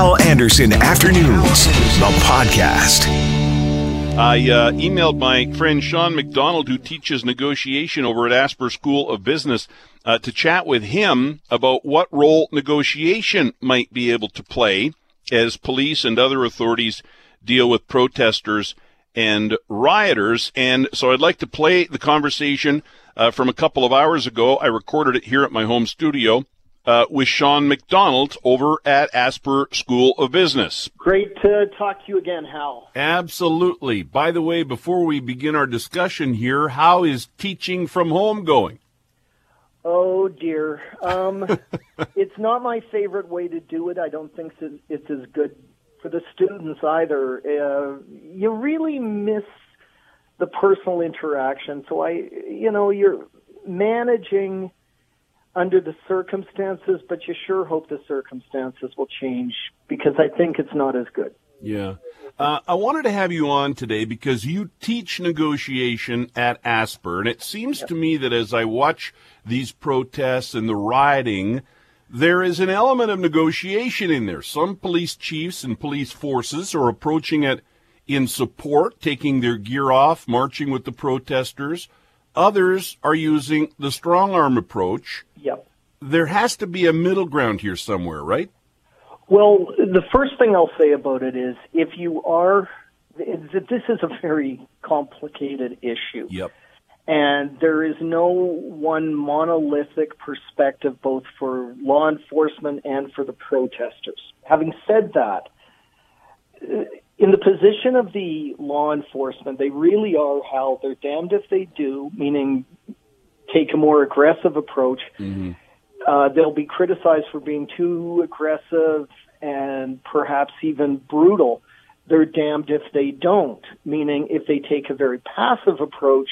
Hal Anderson Afternoons, the podcast. I uh, emailed my friend Sean McDonald, who teaches negotiation over at Asper School of Business, uh, to chat with him about what role negotiation might be able to play as police and other authorities deal with protesters and rioters. And so I'd like to play the conversation uh, from a couple of hours ago. I recorded it here at my home studio. Uh, with Sean McDonald over at Asper School of Business. Great to talk to you again, Hal. Absolutely. By the way, before we begin our discussion here, how is teaching from home going? Oh dear, um, it's not my favorite way to do it. I don't think it's as good for the students either. Uh, you really miss the personal interaction. So I, you know, you're managing under the circumstances, but you sure hope the circumstances will change because I think it's not as good. Yeah. Uh, I wanted to have you on today because you teach negotiation at Asper, and it seems to me that as I watch these protests and the rioting, there is an element of negotiation in there. Some police chiefs and police forces are approaching it in support, taking their gear off, marching with the protesters. Others are using the strong arm approach. Yep. There has to be a middle ground here somewhere, right? Well, the first thing I'll say about it is if you are, this is a very complicated issue. Yep. And there is no one monolithic perspective both for law enforcement and for the protesters. Having said that, in the position of the law enforcement, they really are how they're damned if they do, meaning take a more aggressive approach. Mm-hmm. Uh, they'll be criticized for being too aggressive and perhaps even brutal. They're damned if they don't, meaning if they take a very passive approach,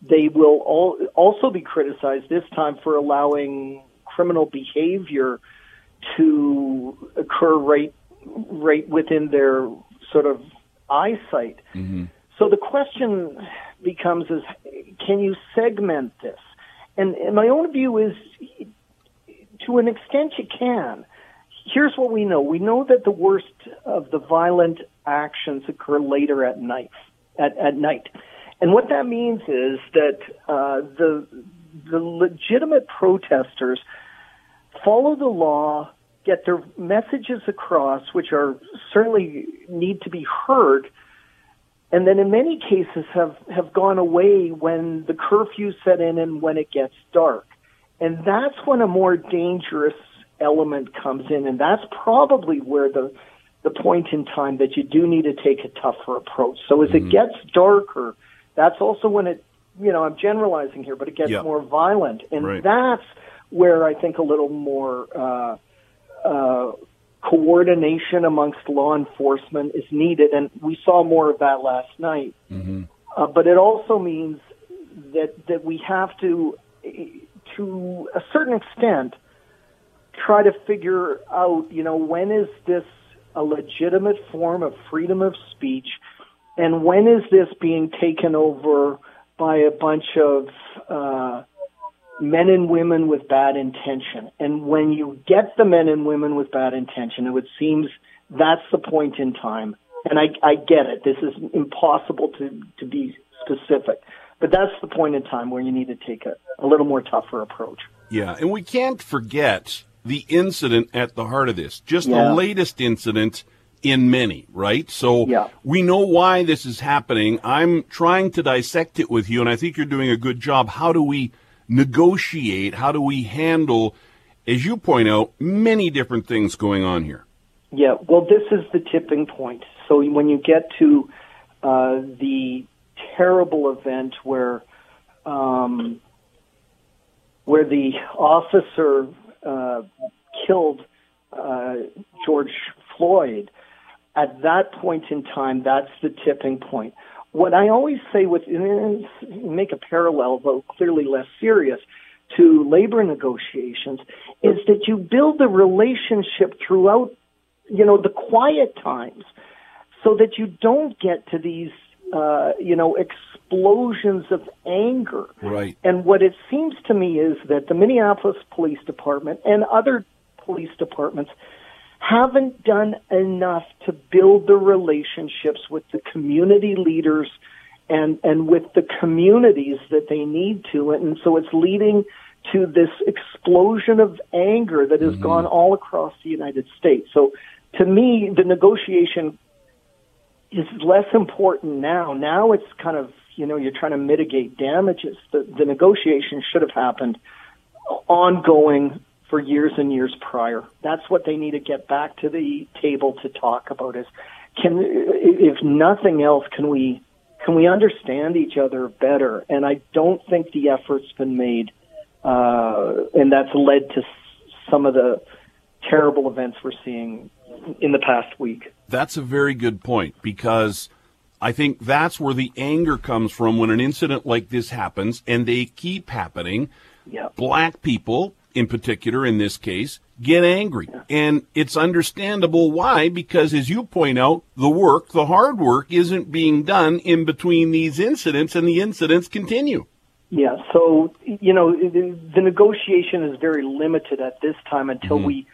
they will all, also be criticized this time for allowing criminal behavior to occur right right within their sort of eyesight. Mm-hmm. So the question becomes is can you segment this? And, and my own view is to an extent you can. Here's what we know. We know that the worst of the violent actions occur later at night. At, at night. And what that means is that uh, the the legitimate protesters follow the law, get their messages across, which are certainly need to be heard, and then in many cases have have gone away when the curfew set in and when it gets dark, and that's when a more dangerous element comes in, and that's probably where the the point in time that you do need to take a tougher approach. So as mm-hmm. it gets darker, that's also when it, you know, I'm generalizing here, but it gets yep. more violent, and right. that's where I think a little more uh, uh, coordination amongst law enforcement is needed, and we saw more of that last night. Mm-hmm. Uh, but it also means that that we have to, to a certain extent, try to figure out, you know, when is this a legitimate form of freedom of speech, and when is this being taken over by a bunch of uh, men and women with bad intention. And when you get the men and women with bad intention, it seems that's the point in time. And I, I get it. This is impossible to, to be specific. But that's the point in time where you need to take a, a little more tougher approach. Yeah, and we can't forget the incident at the heart of this. Just yeah. the latest incident in many, right? So yeah. we know why this is happening. I'm trying to dissect it with you, and I think you're doing a good job. How do we negotiate? How do we handle, as you point out, many different things going on here? Yeah, well, this is the tipping point. So when you get to uh, the terrible event where um, where the officer uh, killed uh, George Floyd, at that point in time, that's the tipping point what I always say with make a parallel, though clearly less serious, to labor negotiations is that you build the relationship throughout, you know, the quiet times, so that you don't get to these, uh, you know, explosions of anger. Right. And what it seems to me is that the Minneapolis Police Department and other police departments haven't done enough to build the relationships with the community leaders and and with the communities that they need to and so it's leading to this explosion of anger that has mm-hmm. gone all across the United States. So to me the negotiation is less important now. Now it's kind of, you know, you're trying to mitigate damages. The the negotiation should have happened ongoing for years and years prior. That's what they need to get back to the table to talk about is can if nothing else can we can we understand each other better? And I don't think the effort's been made, uh, and that's led to some of the terrible events we're seeing in the past week. That's a very good point because I think that's where the anger comes from when an incident like this happens and they keep happening. Yep. Black people, in particular, in this case, get angry. And it's understandable why, because as you point out, the work, the hard work, isn't being done in between these incidents and the incidents continue. Yeah, so, you know, the, negotiation is very limited at this time until mm-hmm. we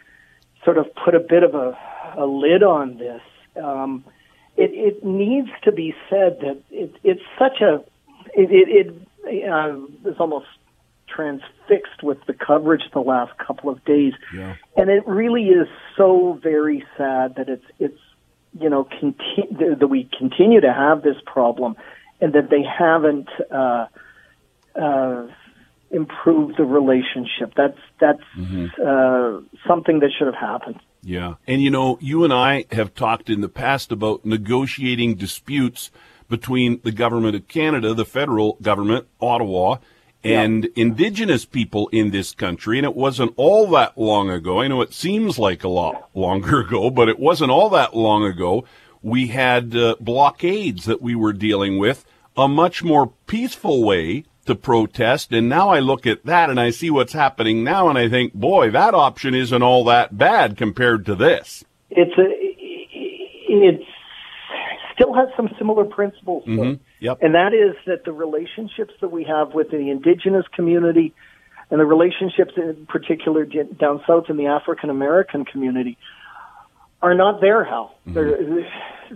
sort of put a bit of a, a lid on this. Um, it, it needs to be said that it, it's such a, it, it, it uh, it's almost transfixed with the coverage the last couple of days. Yeah. And it really is so very sad that it's it's you know conti- that we continue to have this problem and that they haven't uh, uh, improved the relationship. That's that's mm-hmm. uh, something that should have happened. Yeah. And you know, you and I have talked in the past about negotiating disputes between the government of Canada, the federal government, Ottawa, and yeah. indigenous people in this country. And it wasn't all that long ago. I know it seems like a lot longer ago, but it wasn't all that long ago. We had uh, blockades that we were dealing with, a much more peaceful way to protest. And now I look at that and I see what's happening now and I think, boy, that option isn't all that bad compared to this. It's a, it's still has some similar principles. Mm-hmm. Yep. And that is that the relationships that we have with the indigenous community and the relationships in particular down south in the African American community are not there, Hal. Mm-hmm. They're,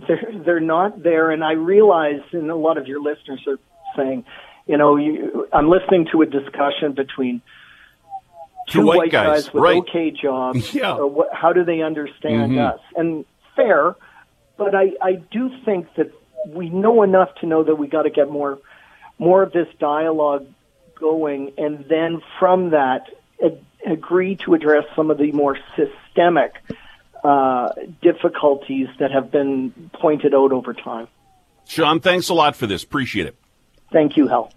they're, they're not there. And I realize, and a lot of your listeners are saying, you know, you, I'm listening to a discussion between two, two white, white guys, guys, with right. okay jobs. Yeah. What, how do they understand mm-hmm. us? And fair, but I, I do think that we know enough to know that we got to get more more of this dialogue going, and then from that ag- agree to address some of the more systemic uh, difficulties that have been pointed out over time. Sean, thanks a lot for this. Appreciate it. Thank you, Hal.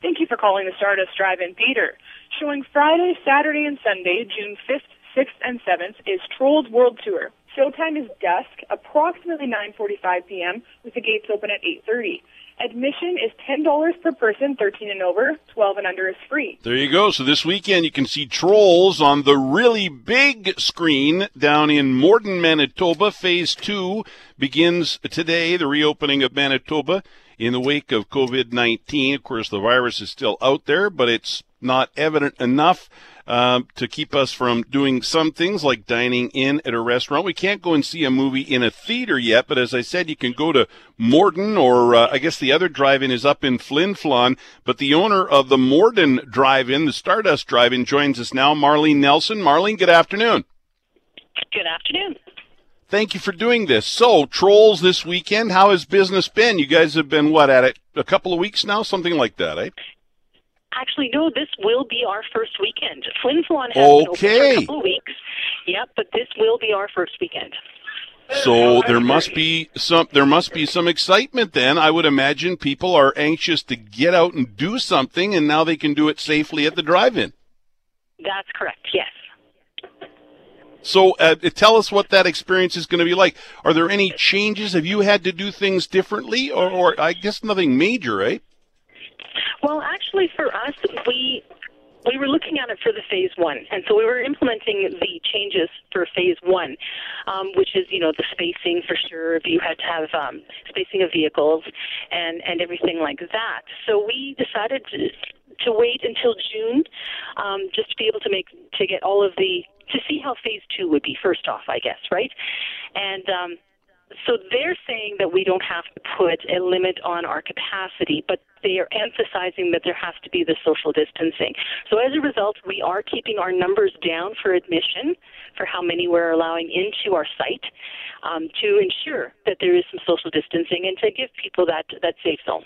Thank you for calling the Stardust Drive-In Theater. Showing Friday, Saturday, and Sunday, June 5th, 6th, and 7th is Trolls World Tour. Showtime is dusk, approximately 9:45 p.m., with the gates open at 8:30. Admission is $10 per person, 13 and over, 12 and under is free. There you go. So this weekend you can see Trolls on the really big screen down in Morden, Manitoba. Phase 2 begins today, the reopening of Manitoba in the wake of COVID-19. Of course, the virus is still out there, but it's not evident enough uh, to keep us from doing some things like dining in at a restaurant. We can't go and see a movie in a theater yet, but as I said, you can go to Morden, or uh, I guess the other drive-in is up in Flin Flon. But the owner of the Morden Drive-In, the Stardust Drive-In, joins us now. Marlene Nelson. Marlene, good afternoon. Good afternoon. Thank you for doing this. So, Trolls this weekend, how has business been? You guys have been, what, at it a couple of weeks now? Something like that, eh? Actually, no, this will be our first weekend. Flin Flon has okay. been open for a couple of weeks. Yep, but this will be our first weekend. So there must be some there must be some excitement then. I would imagine people are anxious to get out and do something and now they can do it safely at the drive-in. That's correct. Yes. So uh, tell us what that experience is going to be like. Are there any changes? Have you had to do things differently or, or I guess nothing major, eh? Well, actually, for us, we we were looking at it for the phase one, and so we were implementing the changes for phase one, um, which is you know the spacing for sure. You had to have um, spacing of vehicles and and everything like that. So we decided to to wait until June, um, just to be able to make to get all of the to see how phase two would be first off, I guess, right? And um, so they're saying that we don't have to put a limit on our capacity, but they are emphasizing that there has to be the social distancing. So as a result, we are keeping our numbers down for admission, for how many we're allowing into our site, um, to ensure that there is some social distancing and to give people that that safe zone.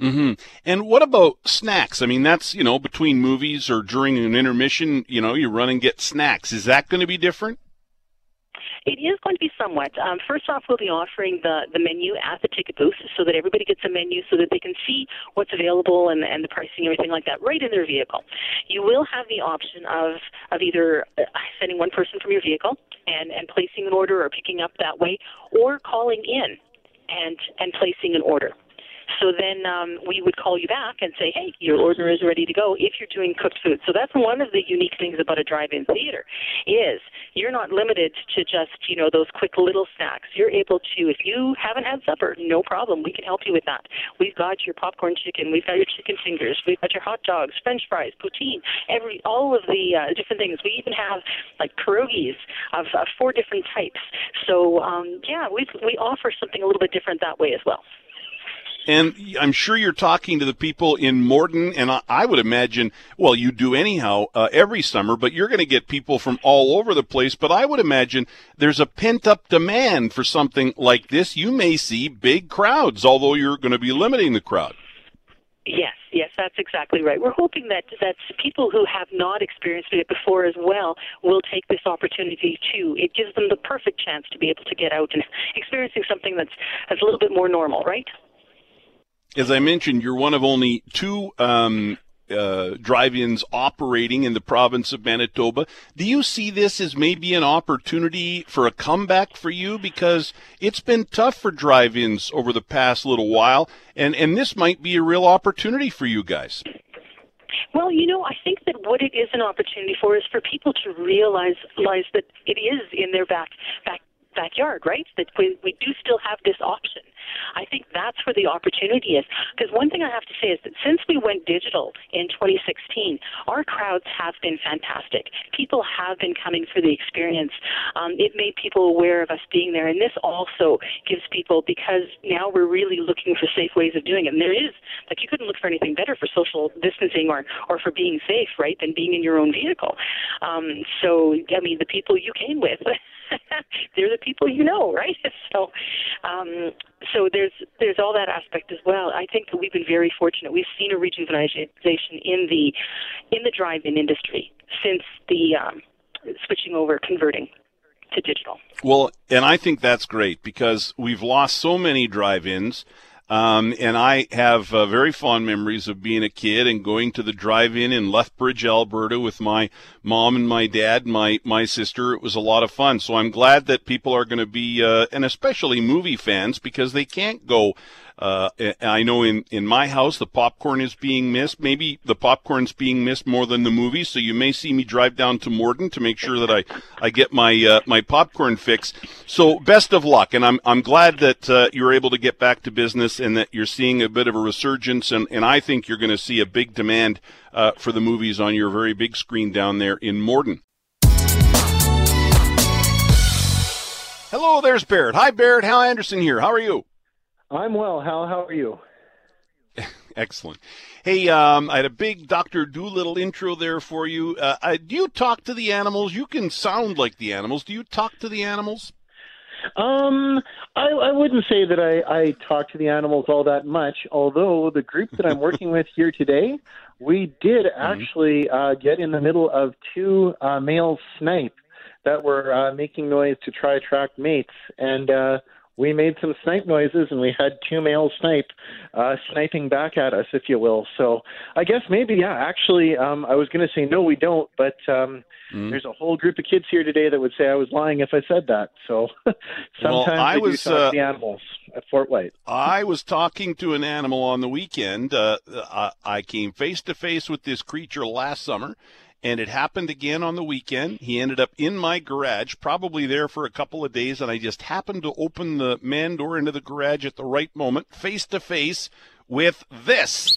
Mm-hmm. And what about snacks? I mean, that's you know between movies or during an intermission, you know, you run and get snacks. Is that going to be different? It is going to be somewhat. Um, first off, we'll be offering the, the menu at the ticket booth so that everybody gets a menu so that they can see what's available and, and the pricing and everything like that right in their vehicle. You will have the option of, of either uh, sending one person from your vehicle and, and placing an order or picking up that way or calling in and, and placing an order. So then um, we would call you back and say, hey, your order is ready to go if you're doing cooked food. So that's one of the unique things about a drive-in theater is you're not limited to just, you know, those quick little snacks. You're able to, if you haven't had supper, no problem. We can help you with that. We've got your popcorn chicken. We've got your chicken fingers. We've got your hot dogs, french fries, poutine, every, all of the uh, different things. We even have like pierogies of, of four different types. So, um, yeah, we we offer something a little bit different that way as well. And I'm sure you're talking to the people in Morden, and I, would imagine, well, you do anyhow uh, every summer, but you're going to get people from all over the place. But I would imagine there's a pent up demand for something like this. You may see big crowds, although you're going to be limiting the crowd. Yes, yes, that's exactly right. We're hoping that that people who have not experienced it before as well will take this opportunity too. It gives them the perfect chance to be able to get out and experiencing something that's that's a little bit more normal, right? As I mentioned, you're one of only two um, uh, drive-ins operating in the province of Manitoba. Do you see this as maybe an opportunity for a comeback for you? Because it's been tough for drive-ins over the past little while, and and this might be a real opportunity for you guys. Well, you know, I think that what it is an opportunity for is for people to realize realize that it is in their back back backyard, right? That we, we do still have this option. I think that's where the opportunity is. Because one thing I have to say is that since we went digital in 2016, our crowds have been fantastic. People have been coming for the experience. Um, it made people aware of us being there, and this also gives people because now we're really looking for safe ways of doing it. And there is like you couldn't look for anything better for social distancing or or for being safe, right, than being in your own vehicle. Um, so I mean, the people you came with. they're the people you know, right? So, um, so there's there's all that aspect as well. I think that we've been very fortunate. We've seen a rejuvenation in the in the drive-in industry since the um, switching over, converting to digital. Well, and I think that's great because we've lost so many drive-ins. Um, and I have uh, very fond memories of being a kid and going to the drive-in in Lethbridge, Alberta, with my mom and my dad, my my sister. It was a lot of fun. So I'm glad that people are going to be, uh, and especially movie fans, because they can't go uh, I know in, in my house the popcorn is being missed. Maybe the popcorn's being missed more than the movie. So you may see me drive down to Morden to make sure that I, I get my uh, my popcorn fix. So best of luck, and I'm I'm glad that uh, you're able to get back to business and that you're seeing a bit of a resurgence. And, and I think you're going to see a big demand uh, for the movies on your very big screen down there in Morden. Hello, there's Barrett. Hi, Barrett. Hal Anderson here. How are you? I'm well. Hal, how are you? Excellent. Hey, um, I had a big Doctor Dolittle intro there for you. Uh, I, do you talk to the animals? You can sound like the animals. Do you talk to the animals? Um, I, I wouldn't say that I, I talk to the animals all that much. Although the group that I'm working with here today, we did mm-hmm. actually uh, get in the middle of two uh, male snipe that were uh, making noise to try attract mates, and uh, we made some snipe noises and we had two male snipe uh, sniping back at us, if you will. So I guess maybe, yeah, actually, um, I was going to say no, we don't, but um, mm. there's a whole group of kids here today that would say I was lying if I said that. So sometimes well, I was, do talk uh, to the animals at Fort Whyte. I was talking to an animal on the weekend. Uh, I, I came face to face with this creature last summer and it happened again on the weekend. He ended up in my garage, probably there for a couple of days, and I just happened to open the man door into the garage at the right moment, face to face with this.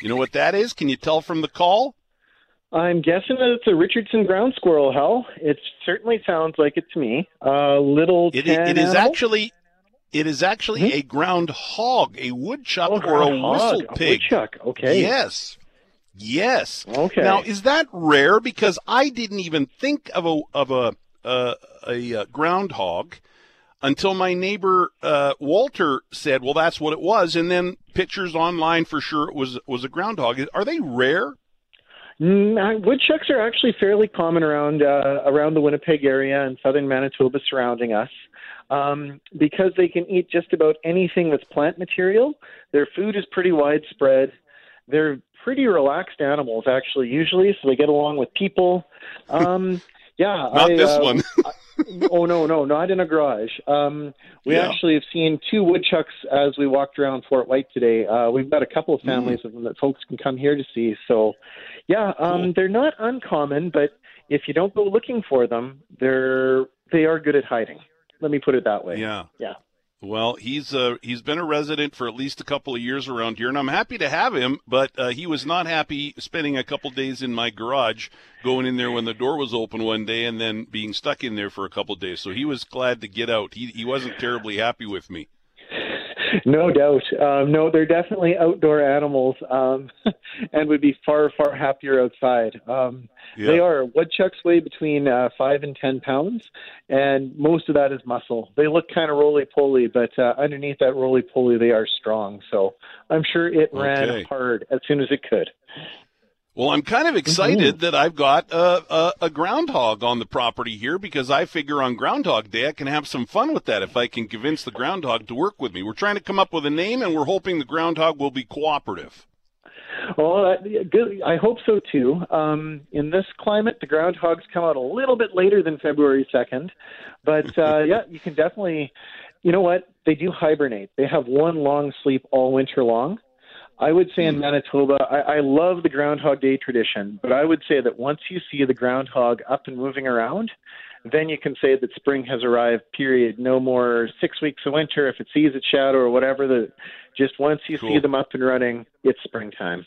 You know what that is? Can you tell from the call? I'm guessing that it's a Richardson ground squirrel, Hal. It certainly sounds like it to me. A little It, it is animal? actually it is actually mm-hmm. a ground hog, a woodchuck Oh, or a whistle a pig. woodchuck. Okay. Yes. Yes. Okay. Now, is that rare? Because I didn't even think of a of a uh, a, uh groundhog until my neighbor uh, Walter said, "Well, that's what it was," and then pictures online for sure it was was a groundhog. Are they rare? Mm, woodchucks are actually fairly common around uh, around the Winnipeg area and southern Manitoba surrounding us. Um, because they can eat just about anything that's plant material. Their food is pretty widespread. They're pretty relaxed animals, actually, usually, so they get along with people. Um, yeah, Not I, this uh, one. oh no, no, not in a garage. Um, we Yeah. actually have seen two woodchucks as we walked around Fort Whyte today. Uh, we've got a couple Mm. of families of them that folks can come here to see. So, yeah, um, Cool. they're not uncommon, but if you don't go looking for them, they're they are good at hiding. Let me put it that way. Yeah. Yeah. Well, he's uh, he's been a resident for at least a couple of years around here, and I'm happy to have him. But uh, he was not happy spending a couple days in my garage, going in there when the door was open one day, and then being stuck in there for a couple days. So he was glad to get out. He he wasn't terribly happy with me. No doubt. Um, no, they're definitely outdoor animals um, and would be far, far happier outside. Um, They are. Woodchucks weigh between uh, 5 and 10 pounds, and most of that is muscle. They look kind of roly poly, but uh, underneath that roly poly, they are strong. So I'm sure it ran Okay. hard as soon as it could. Well, I'm kind of excited that I've got a, a, a groundhog on the property here because I figure on Groundhog Day I can have some fun with that if I can convince the groundhog to work with me. We're trying to come up with a name, and we're hoping the groundhog will be cooperative. Well, that, yeah, good. I hope so too. Um, in this climate, the groundhogs come out a little bit later than February 2nd, but uh, yeah, you can definitely. You know what? They do hibernate. They have one long sleep all winter long. I would say in hmm. Manitoba, I, I love the Groundhog Day tradition, but I would say that once you see the groundhog up and moving around, then you can say that spring has arrived. Period. No more six weeks of winter if it sees its shadow or whatever. The just once you see them up and running, it's springtime.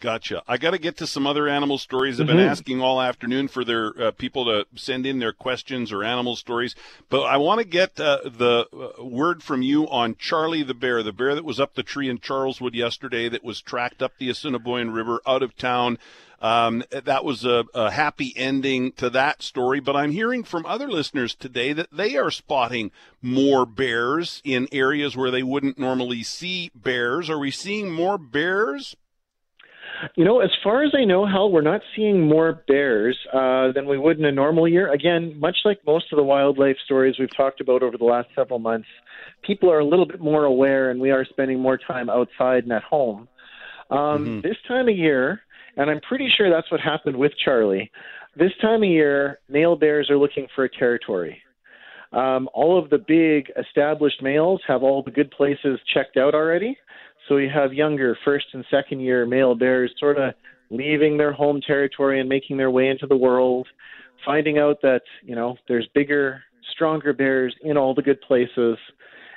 Gotcha. I got to get to some other animal stories. I've been Mhm. asking all afternoon for their uh, people to send in their questions or animal stories, but I want to get uh, the uh, word from you on Charlie the bear, the bear that was up the tree in Charleswood yesterday, that was tracked up the Assiniboine River out of town. Um, that was a, a happy ending to that story, but I'm hearing from other listeners today that they are spotting more bears in areas where they wouldn't normally see bears. Are we seeing more bears? You know, as far as I know, Hal, we're not seeing more bears uh, than we would in a normal year. Again, much like most of the wildlife stories we've talked about over the last several months, people are a little bit more aware, and we are spending more time outside and at home. Um, This time of year, and I'm pretty sure that's what happened with Charlie. This time of year, male bears are looking for a territory. Um, all of the big established males have all the good places checked out already. So you have younger first and second year male bears sort of leaving their home territory and making their way into the world, finding out that, you know, there's bigger, stronger bears in all the good places.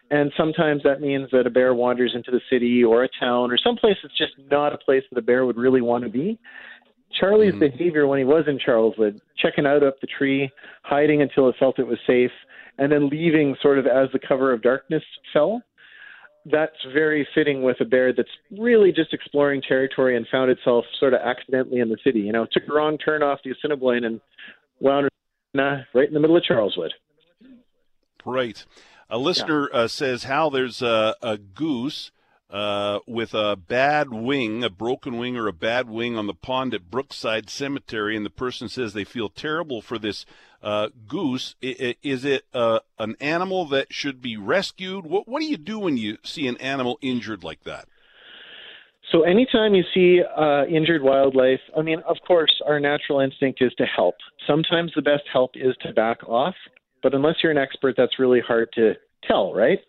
And sometimes that means that a bear wanders into the city or a town or someplace that's just not a place that a bear would really want to be. Charlie's mm-hmm. behavior when he was in Charleswood, checking out up the tree, hiding until it felt it was safe, and then leaving sort of as the cover of darkness fell, that's very fitting with a bear that's really just exploring territory and found itself sort of accidentally in the city. You know, took a wrong turn off the Assiniboine and wound uh, right in the middle of Charleswood. Right. A listener uh, says, Hal, there's a, a goose uh, with a bad wing, a broken wing or a bad wing on the pond at Brookside Cemetery, and the person says they feel terrible for this uh, goose. Is it uh, an animal that should be rescued? What, what do you do when you see an animal injured like that? So anytime you see uh, injured wildlife, I mean, of course, our natural instinct is to help. Sometimes the best help is to back off, but unless you're an expert, that's really hard to tell, right?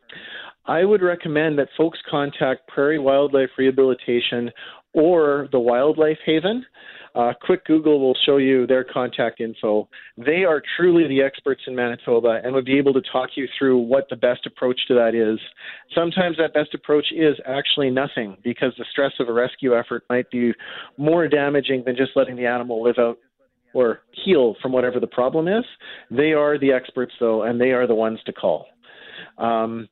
I would recommend that folks contact Prairie Wildlife Rehabilitation or the Wildlife Haven. Uh, quick Google will show you their contact info. They are truly the experts in Manitoba and would be able to talk you through what the best approach to that is. Sometimes that best approach is actually nothing because the stress of a rescue effort might be more damaging than just letting the animal live out or heal from whatever the problem is. They are the experts, though, and they are the ones to call. Um,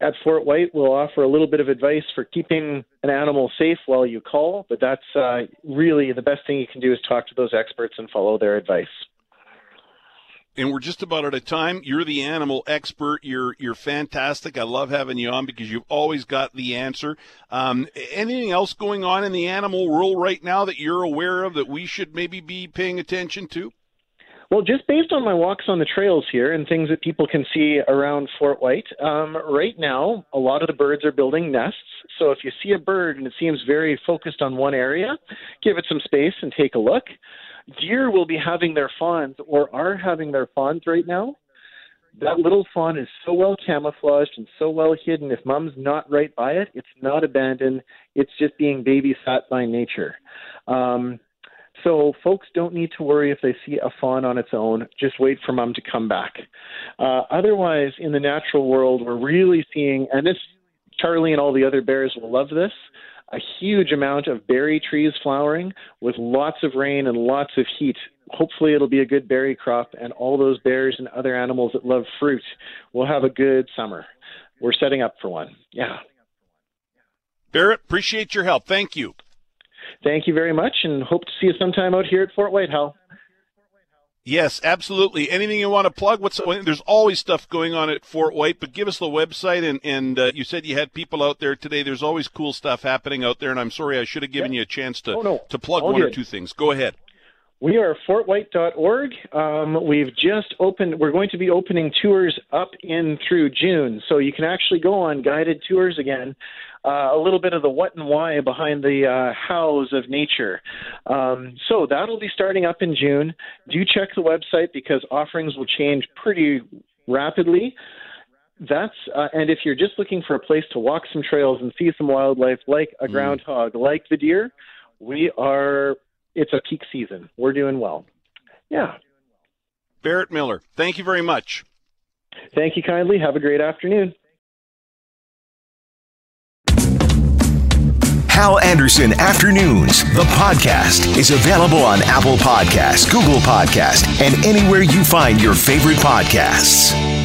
at Fort Whyte, we'll offer a little bit of advice for keeping an animal safe while you call, but that's uh, really the best thing you can do is talk to those experts and follow their advice. And we're just about out of time. You're the animal expert. You're you're fantastic. I love having you on because you've always got the answer. Um, anything else going on in the animal world right now that you're aware of that we should maybe be paying attention to? Well, just based on my walks on the trails here and things that people can see around Fort Whyte, um, right now a lot of the birds are building nests. So if you see a bird and it seems very focused on one area, give it some space and take a look. Deer will be having their fawns or are having their fawns right now. That little fawn is so well camouflaged and so well hidden. If mom's not right by it, it's not abandoned. It's just being babysat by nature. Um, so folks don't need to worry if they see a fawn on its own. Just wait for mom to come back. Uh, otherwise, in the natural world, we're really seeing, and this Charlie and all the other bears will love this. A huge amount of berry trees flowering with lots of rain and lots of heat. Hopefully, it'll be a good berry crop, and all those bears and other animals that love fruit will have a good summer. We're setting up for one. Yeah. Barrett, appreciate your help. Thank you thank you very much and hope to see you sometime out here at Fort Whyte, Hal. Yes, absolutely. Anything you want to plug? What's there's always stuff going on at Fort Whyte, but give us the website. And and uh, you said you had people out there today. There's always cool stuff happening out there. And I'm sorry I should have given you a chance to oh, no. to plug All one good. or two things. Go ahead. We are fortwhyte.org. Um, we've just opened, we're going to be opening tours up in through June. So you can actually go on guided tours again. Uh, a little bit of the what and why behind the uh, hows of nature. Um, so that'll be starting up in June. Do check the website because offerings will change pretty rapidly. That's uh, and if you're just looking for a place to walk some trails and see some wildlife like a mm. groundhog, like the deer, we are it's a peak season. We're doing well. Yeah. Barrett Miller, thank you very much. Thank you kindly. Have a great afternoon. Hal Anderson Afternoons, the podcast, is available on Apple Podcasts, Google Podcasts, and anywhere you find your favorite podcasts.